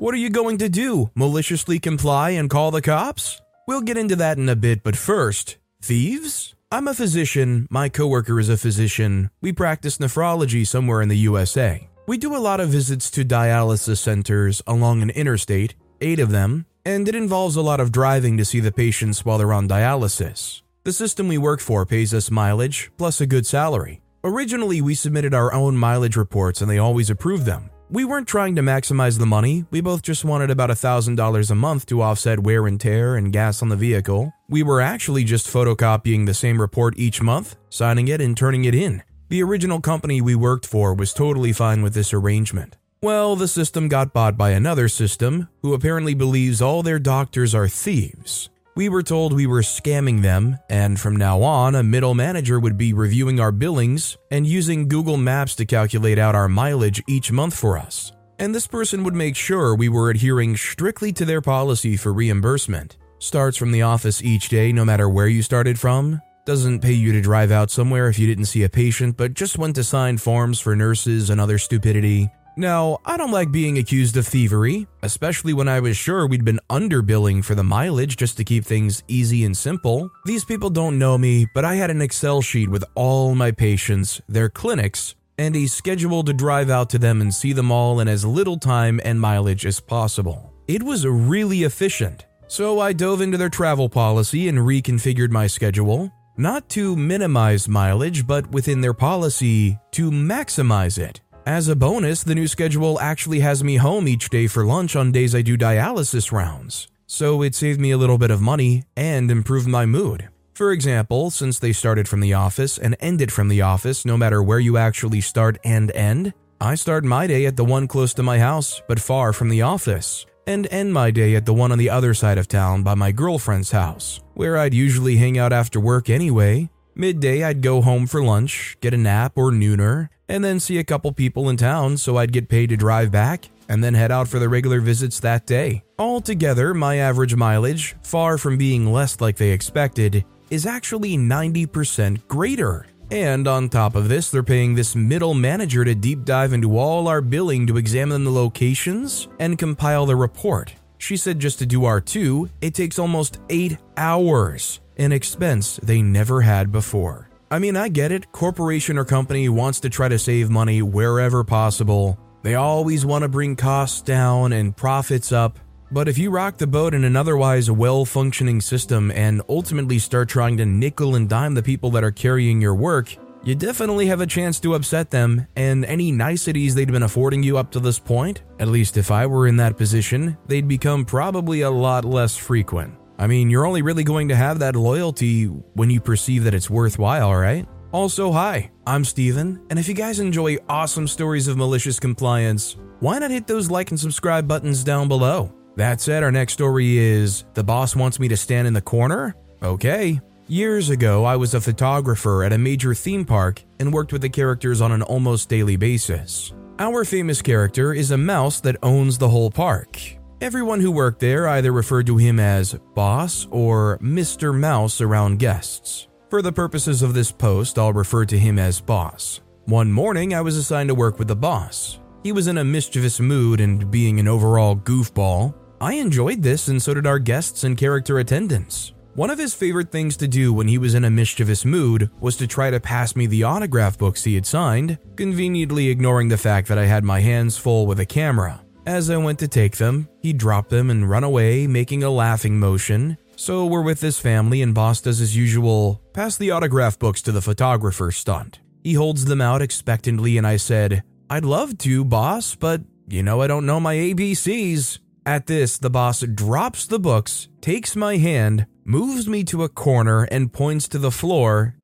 What are you going to do? Maliciously comply and call the cops? We'll get into that in a bit, but first, thieves? I'm a physician, my coworker is a physician. We practice nephrology somewhere in the USA. We do a lot of visits to dialysis centers along an interstate, eight of them, and it involves a lot of driving to see the patients while they're on dialysis. The system we work for pays us mileage plus a good salary. Originally, we submitted our own mileage reports and they always approved them. We weren't trying to maximize the money, we both just wanted about $1,000 a month to offset wear and tear and gas on the vehicle. We were actually just photocopying the same report each month, signing it, and turning it in. The original company we worked for was totally fine with this arrangement. Well, the system got bought by another system who apparently believes all their doctors are thieves. We were told we were scamming them, and from now on, a middle manager would be reviewing our billings and using Google Maps to calculate out our mileage each month for us. And this person would make sure we were adhering strictly to their policy for reimbursement. Starts from the office each day, no matter where you started from. Doesn't pay you to drive out somewhere if you didn't see a patient, but just went to sign forms for nurses and other stupidity. Now, I don't like being accused of thievery, especially when I was sure we'd been underbilling for the mileage just to keep things easy and simple. These people don't know me, but I had an Excel sheet with all my patients, their clinics, and a schedule to drive out to them and see them all in as little time and mileage as possible. It was really efficient. So I dove into their travel policy and reconfigured my schedule, not to minimize mileage, but within their policy to maximize it. As a bonus, the new schedule actually has me home each day for lunch on days I do dialysis rounds, so it saved me a little bit of money and improved my mood. For example, since they started from the office and ended from the office no matter where you actually start and end, I start my day at the one close to my house but far from the office, and end my day at the one on the other side of town by my girlfriend's house, where I'd usually hang out after work anyway. Midday, I'd go home for lunch, get a nap or nooner, and then see a couple people in town so I'd get paid to drive back and then head out for the regular visits that day. Altogether, my average mileage, far from being less like they expected, is actually 90% greater. And on top of this, they're paying this middle manager to deep dive into all our billing to examine the locations and compile the report. She said just to do R2, it takes almost 8 hours, an expense they never had before. I mean, I get it. Corporation or company wants to try to save money wherever possible. They always want to bring costs down and profits up. But if you rock the boat in an otherwise well functioning system and ultimately start trying to nickel and dime the people that are carrying your work, you definitely have a chance to upset them, and any niceties they'd been affording you up to this point, at least if I were in that position, they'd become probably a lot less frequent. I mean, you're only really going to have that loyalty when you perceive that it's worthwhile, right? Also, hi, I'm Steven, and if you guys enjoy awesome stories of malicious compliance, why not hit those like and subscribe buttons down below? That said, our next story is The boss wants me to stand in the corner? Okay. Years ago, I was a photographer at a major theme park and worked with the characters on an almost daily basis. Our famous character is a mouse that owns the whole park, Everyone who worked there either referred to him as Boss or Mr. Mouse around guests. For the purposes of this post, I'll refer to him as Boss. One morning, I was assigned to work with the boss. He was in a mischievous mood and being an overall goofball. I enjoyed this, and so did our guests and character attendants. One of his favorite things to do when he was in a mischievous mood was to try to pass me the autograph books he had signed, conveniently ignoring the fact that I had my hands full with a camera. As I went to take them, he dropped them and run away, making a laughing motion. So we're with this family, and Boss does his usual pass the autograph books to the photographer stunt. He holds them out expectantly, and I said, I'd love to, boss, but you know I don't know my ABCs. At this, the boss drops the books, takes my hand, moves me to a corner, and points to the floor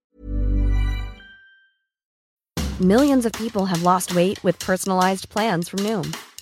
Millions of people have lost weight with personalized plans from Noom,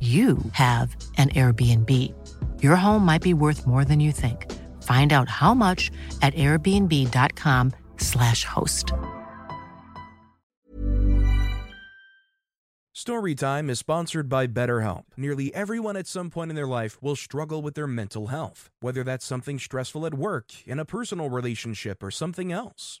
you have an Airbnb. Your home might be worth more than you think. Find out how much at airbnb.com/slash host. Storytime is sponsored by BetterHelp. Nearly everyone at some point in their life will struggle with their mental health, whether that's something stressful at work, in a personal relationship, or something else.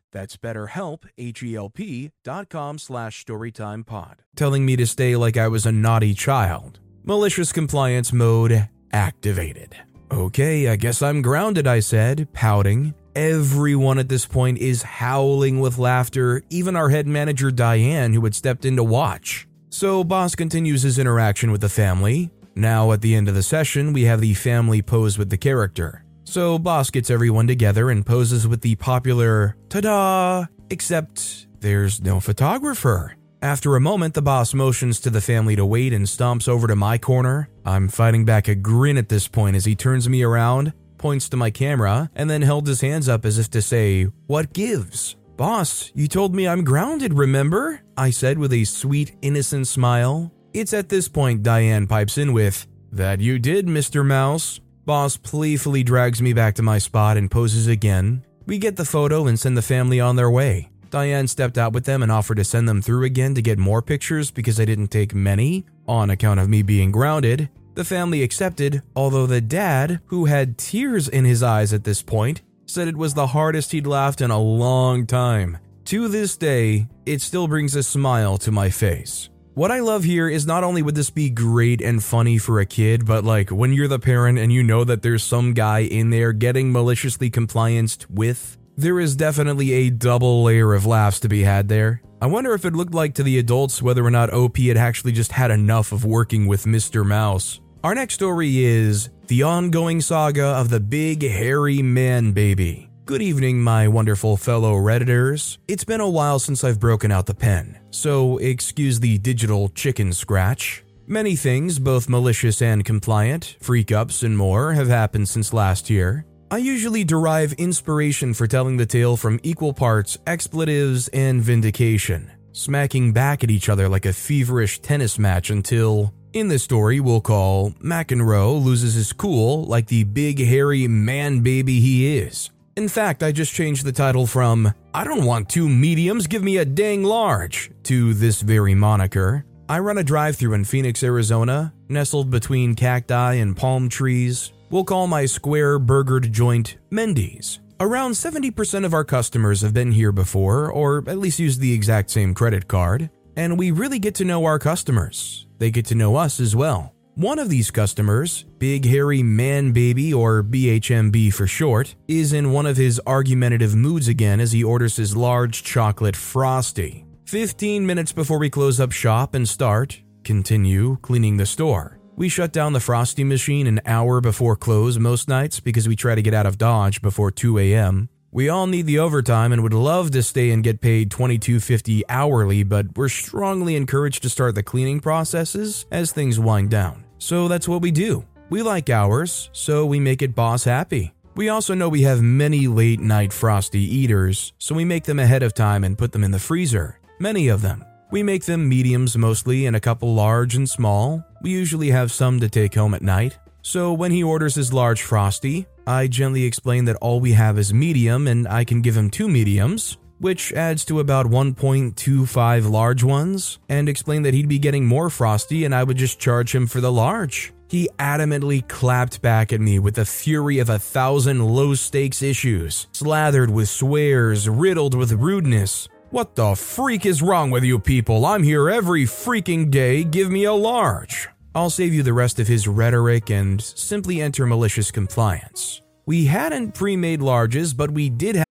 That's betterhelp, H-E-L-P dot com slash storytimepod. Telling me to stay like I was a naughty child. Malicious compliance mode activated. Okay, I guess I'm grounded, I said, pouting. Everyone at this point is howling with laughter, even our head manager Diane, who had stepped in to watch. So, Boss continues his interaction with the family. Now, at the end of the session, we have the family pose with the character. So, Boss gets everyone together and poses with the popular ta da! Except there's no photographer. After a moment, the boss motions to the family to wait and stomps over to my corner. I'm fighting back a grin at this point as he turns me around, points to my camera, and then held his hands up as if to say, What gives? Boss, you told me I'm grounded, remember? I said with a sweet, innocent smile. It's at this point Diane pipes in with, That you did, Mr. Mouse. Boss playfully drags me back to my spot and poses again. We get the photo and send the family on their way. Diane stepped out with them and offered to send them through again to get more pictures because I didn't take many on account of me being grounded. The family accepted, although the dad, who had tears in his eyes at this point, said it was the hardest he'd laughed in a long time. To this day, it still brings a smile to my face. What I love here is not only would this be great and funny for a kid, but like when you're the parent and you know that there's some guy in there getting maliciously complianced with, there is definitely a double layer of laughs to be had there. I wonder if it looked like to the adults whether or not OP had actually just had enough of working with Mr. Mouse. Our next story is the ongoing saga of the big hairy man baby. Good evening, my wonderful fellow Redditors. It's been a while since I've broken out the pen, so excuse the digital chicken scratch. Many things, both malicious and compliant, freak ups, and more, have happened since last year. I usually derive inspiration for telling the tale from equal parts expletives and vindication, smacking back at each other like a feverish tennis match until, in this story we'll call, McEnroe loses his cool like the big hairy man baby he is. In fact, I just changed the title from I don't want two mediums, give me a dang large to this very moniker. I run a drive through in Phoenix, Arizona, nestled between cacti and palm trees, We'll call my square burgered joint Mendy's. Around 70% of our customers have been here before, or at least used the exact same credit card, and we really get to know our customers. They get to know us as well. One of these customers, Big Hairy Man Baby or BHMB for short, is in one of his argumentative moods again as he orders his large chocolate frosty. 15 minutes before we close up shop and start, continue cleaning the store. We shut down the frosty machine an hour before close most nights because we try to get out of Dodge before 2 a.m. We all need the overtime and would love to stay and get paid $22.50 hourly, but we're strongly encouraged to start the cleaning processes as things wind down. So that's what we do. We like ours, so we make it boss happy. We also know we have many late night frosty eaters, so we make them ahead of time and put them in the freezer. Many of them. We make them mediums mostly and a couple large and small. We usually have some to take home at night. So when he orders his large frosty, I gently explain that all we have is medium and I can give him two mediums, which adds to about 1.25 large ones, and explained that he'd be getting more frosty and I would just charge him for the large. He adamantly clapped back at me with the fury of a thousand low stakes issues, slathered with swears, riddled with rudeness. What the freak is wrong with you people? I'm here every freaking day, give me a large. I'll save you the rest of his rhetoric and simply enter malicious compliance. We hadn't pre made larges, but we did have.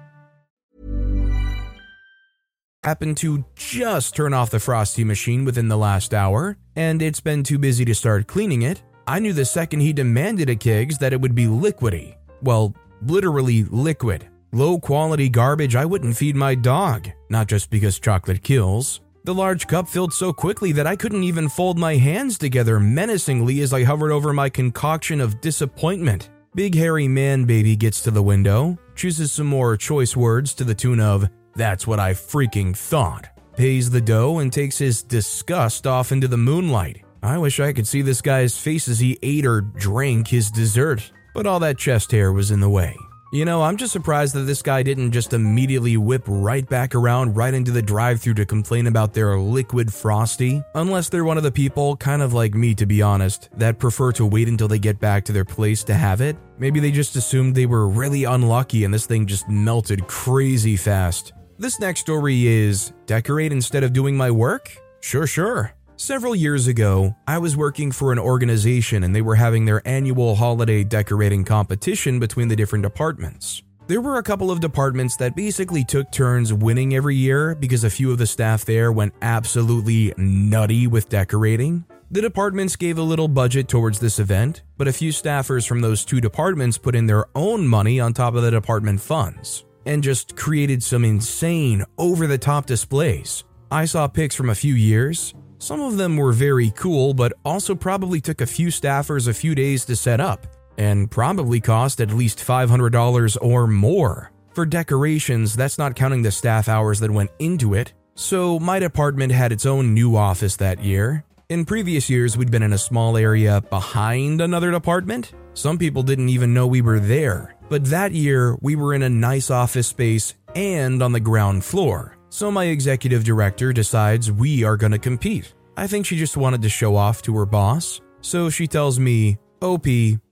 happened to just turn off the frosty machine within the last hour, and it's been too busy to start cleaning it. I knew the second he demanded a kegs that it would be liquidy. Well, literally liquid. Low quality garbage I wouldn't feed my dog, not just because chocolate kills. The large cup filled so quickly that I couldn't even fold my hands together menacingly as I hovered over my concoction of disappointment. Big hairy man baby gets to the window, chooses some more choice words to the tune of, That's what I freaking thought, pays the dough, and takes his disgust off into the moonlight. I wish I could see this guy's face as he ate or drank his dessert, but all that chest hair was in the way. You know, I'm just surprised that this guy didn't just immediately whip right back around right into the drive through to complain about their liquid frosty. Unless they're one of the people, kind of like me to be honest, that prefer to wait until they get back to their place to have it. Maybe they just assumed they were really unlucky and this thing just melted crazy fast. This next story is decorate instead of doing my work? Sure, sure. Several years ago, I was working for an organization and they were having their annual holiday decorating competition between the different departments. There were a couple of departments that basically took turns winning every year because a few of the staff there went absolutely nutty with decorating. The departments gave a little budget towards this event, but a few staffers from those two departments put in their own money on top of the department funds and just created some insane, over the top displays. I saw pics from a few years. Some of them were very cool, but also probably took a few staffers a few days to set up, and probably cost at least $500 or more. For decorations, that's not counting the staff hours that went into it. So, my department had its own new office that year. In previous years, we'd been in a small area behind another department. Some people didn't even know we were there. But that year, we were in a nice office space and on the ground floor. So my executive director decides we are going to compete. I think she just wanted to show off to her boss. So she tells me, OP,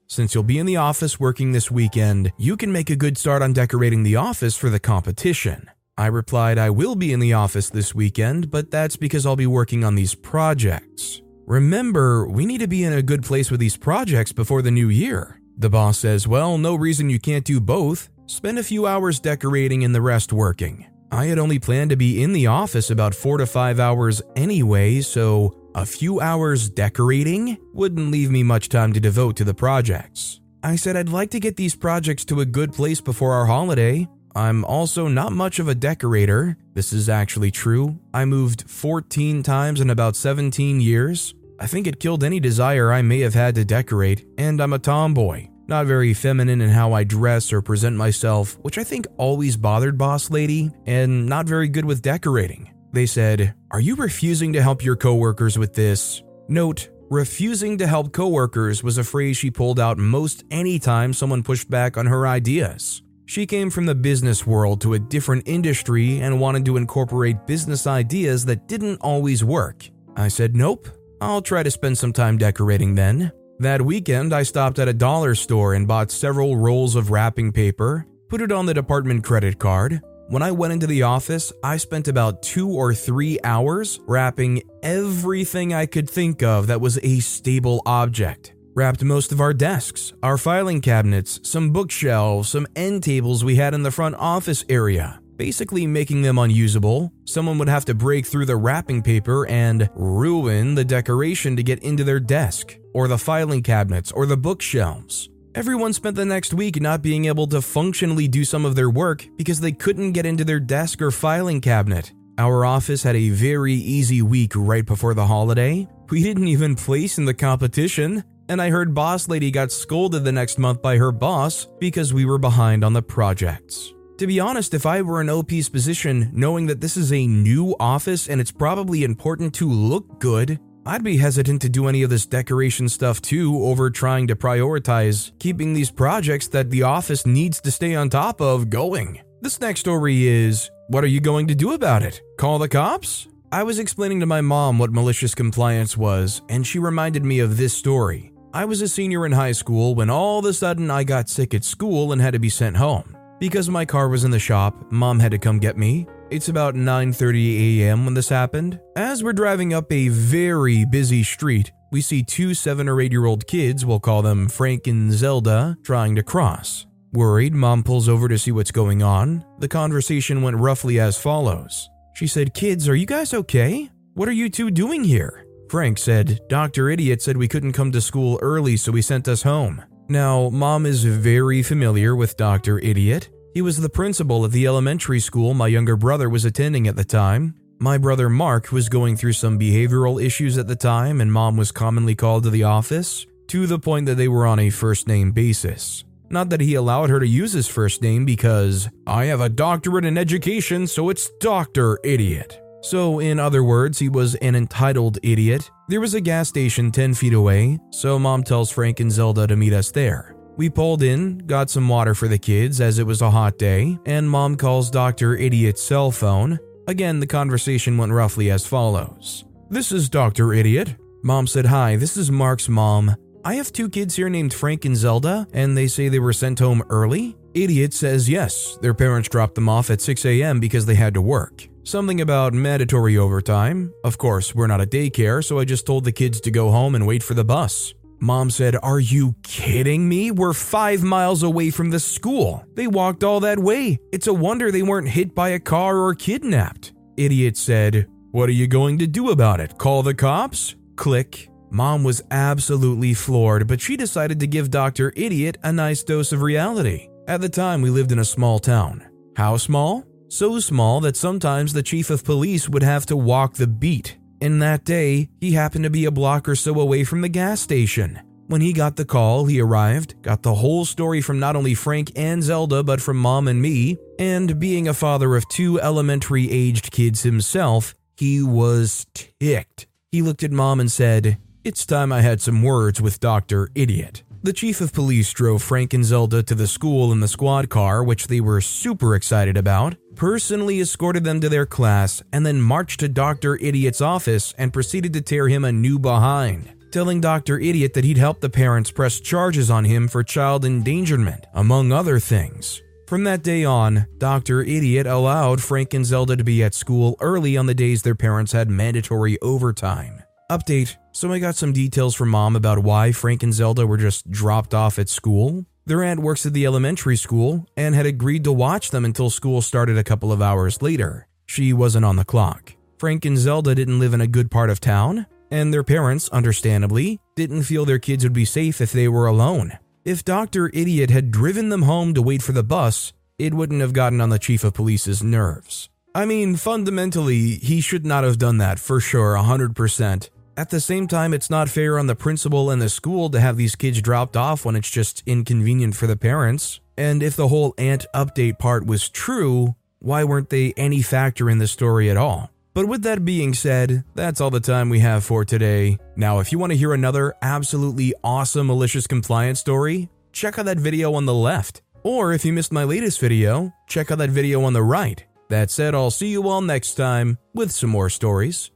since you'll be in the office working this weekend, you can make a good start on decorating the office for the competition. I replied, I will be in the office this weekend, but that's because I'll be working on these projects. Remember, we need to be in a good place with these projects before the new year. The boss says, Well, no reason you can't do both. Spend a few hours decorating and the rest working. I had only planned to be in the office about four to five hours anyway, so a few hours decorating wouldn't leave me much time to devote to the projects. I said I'd like to get these projects to a good place before our holiday. I'm also not much of a decorator. This is actually true. I moved 14 times in about 17 years. I think it killed any desire I may have had to decorate, and I'm a tomboy. Not very feminine in how I dress or present myself, which I think always bothered Boss Lady, and not very good with decorating. They said, Are you refusing to help your coworkers with this? Note, refusing to help coworkers was a phrase she pulled out most anytime someone pushed back on her ideas. She came from the business world to a different industry and wanted to incorporate business ideas that didn't always work. I said, Nope, I'll try to spend some time decorating then. That weekend, I stopped at a dollar store and bought several rolls of wrapping paper, put it on the department credit card. When I went into the office, I spent about two or three hours wrapping everything I could think of that was a stable object. Wrapped most of our desks, our filing cabinets, some bookshelves, some end tables we had in the front office area basically making them unusable. Someone would have to break through the wrapping paper and ruin the decoration to get into their desk, or the filing cabinets, or the bookshelves. Everyone spent the next week not being able to functionally do some of their work because they couldn't get into their desk or filing cabinet. Our office had a very easy week right before the holiday. We didn't even place in the competition, and I heard Boss Lady got scolded the next month by her boss because we were behind on the projects. To be honest, if I were in OP's position, knowing that this is a new office and it's probably important to look good, I'd be hesitant to do any of this decoration stuff too over trying to prioritize keeping these projects that the office needs to stay on top of going. This next story is what are you going to do about it? Call the cops? I was explaining to my mom what malicious compliance was, and she reminded me of this story. I was a senior in high school when all of a sudden I got sick at school and had to be sent home. Because my car was in the shop, mom had to come get me. It's about 9:30 a.m. when this happened. As we're driving up a very busy street, we see two 7 or 8-year-old kids, we'll call them Frank and Zelda, trying to cross. Worried, mom pulls over to see what's going on. The conversation went roughly as follows. She said, "Kids, are you guys okay? What are you two doing here?" Frank said, "Dr. Idiot said we couldn't come to school early, so he sent us home." Now, mom is very familiar with Dr. Idiot. He was the principal at the elementary school my younger brother was attending at the time. My brother Mark was going through some behavioral issues at the time, and mom was commonly called to the office, to the point that they were on a first name basis. Not that he allowed her to use his first name because I have a doctorate in education, so it's Dr. Idiot. So, in other words, he was an entitled idiot. There was a gas station 10 feet away, so mom tells Frank and Zelda to meet us there. We pulled in, got some water for the kids as it was a hot day, and mom calls Dr. Idiot's cell phone. Again, the conversation went roughly as follows This is Dr. Idiot. Mom said, Hi, this is Mark's mom. I have two kids here named Frank and Zelda, and they say they were sent home early. Idiot says yes, their parents dropped them off at 6 a.m. because they had to work. Something about mandatory overtime. Of course, we're not a daycare, so I just told the kids to go home and wait for the bus. Mom said, Are you kidding me? We're five miles away from the school. They walked all that way. It's a wonder they weren't hit by a car or kidnapped. Idiot said, What are you going to do about it? Call the cops? Click. Mom was absolutely floored, but she decided to give Dr. Idiot a nice dose of reality. At the time, we lived in a small town. How small? So small that sometimes the chief of police would have to walk the beat. In that day, he happened to be a block or so away from the gas station. When he got the call, he arrived, got the whole story from not only Frank and Zelda, but from mom and me, and being a father of two elementary aged kids himself, he was ticked. He looked at mom and said, It's time I had some words with Dr. Idiot. The chief of police drove Frank and Zelda to the school in the squad car, which they were super excited about, personally escorted them to their class, and then marched to Dr. Idiot's office and proceeded to tear him a new behind, telling Dr. Idiot that he'd helped the parents press charges on him for child endangerment, among other things. From that day on, Dr. Idiot allowed Frank and Zelda to be at school early on the days their parents had mandatory overtime. Update So I got some details from mom about why Frank and Zelda were just dropped off at school. Their aunt works at the elementary school and had agreed to watch them until school started a couple of hours later. She wasn't on the clock. Frank and Zelda didn't live in a good part of town, and their parents, understandably, didn't feel their kids would be safe if they were alone. If Dr. Idiot had driven them home to wait for the bus, it wouldn't have gotten on the chief of police's nerves. I mean, fundamentally, he should not have done that for sure, 100%. At the same time, it's not fair on the principal and the school to have these kids dropped off when it's just inconvenient for the parents. And if the whole aunt update part was true, why weren't they any factor in the story at all? But with that being said, that's all the time we have for today. Now, if you want to hear another absolutely awesome malicious compliance story, check out that video on the left. Or if you missed my latest video, check out that video on the right. That said, I'll see you all next time with some more stories.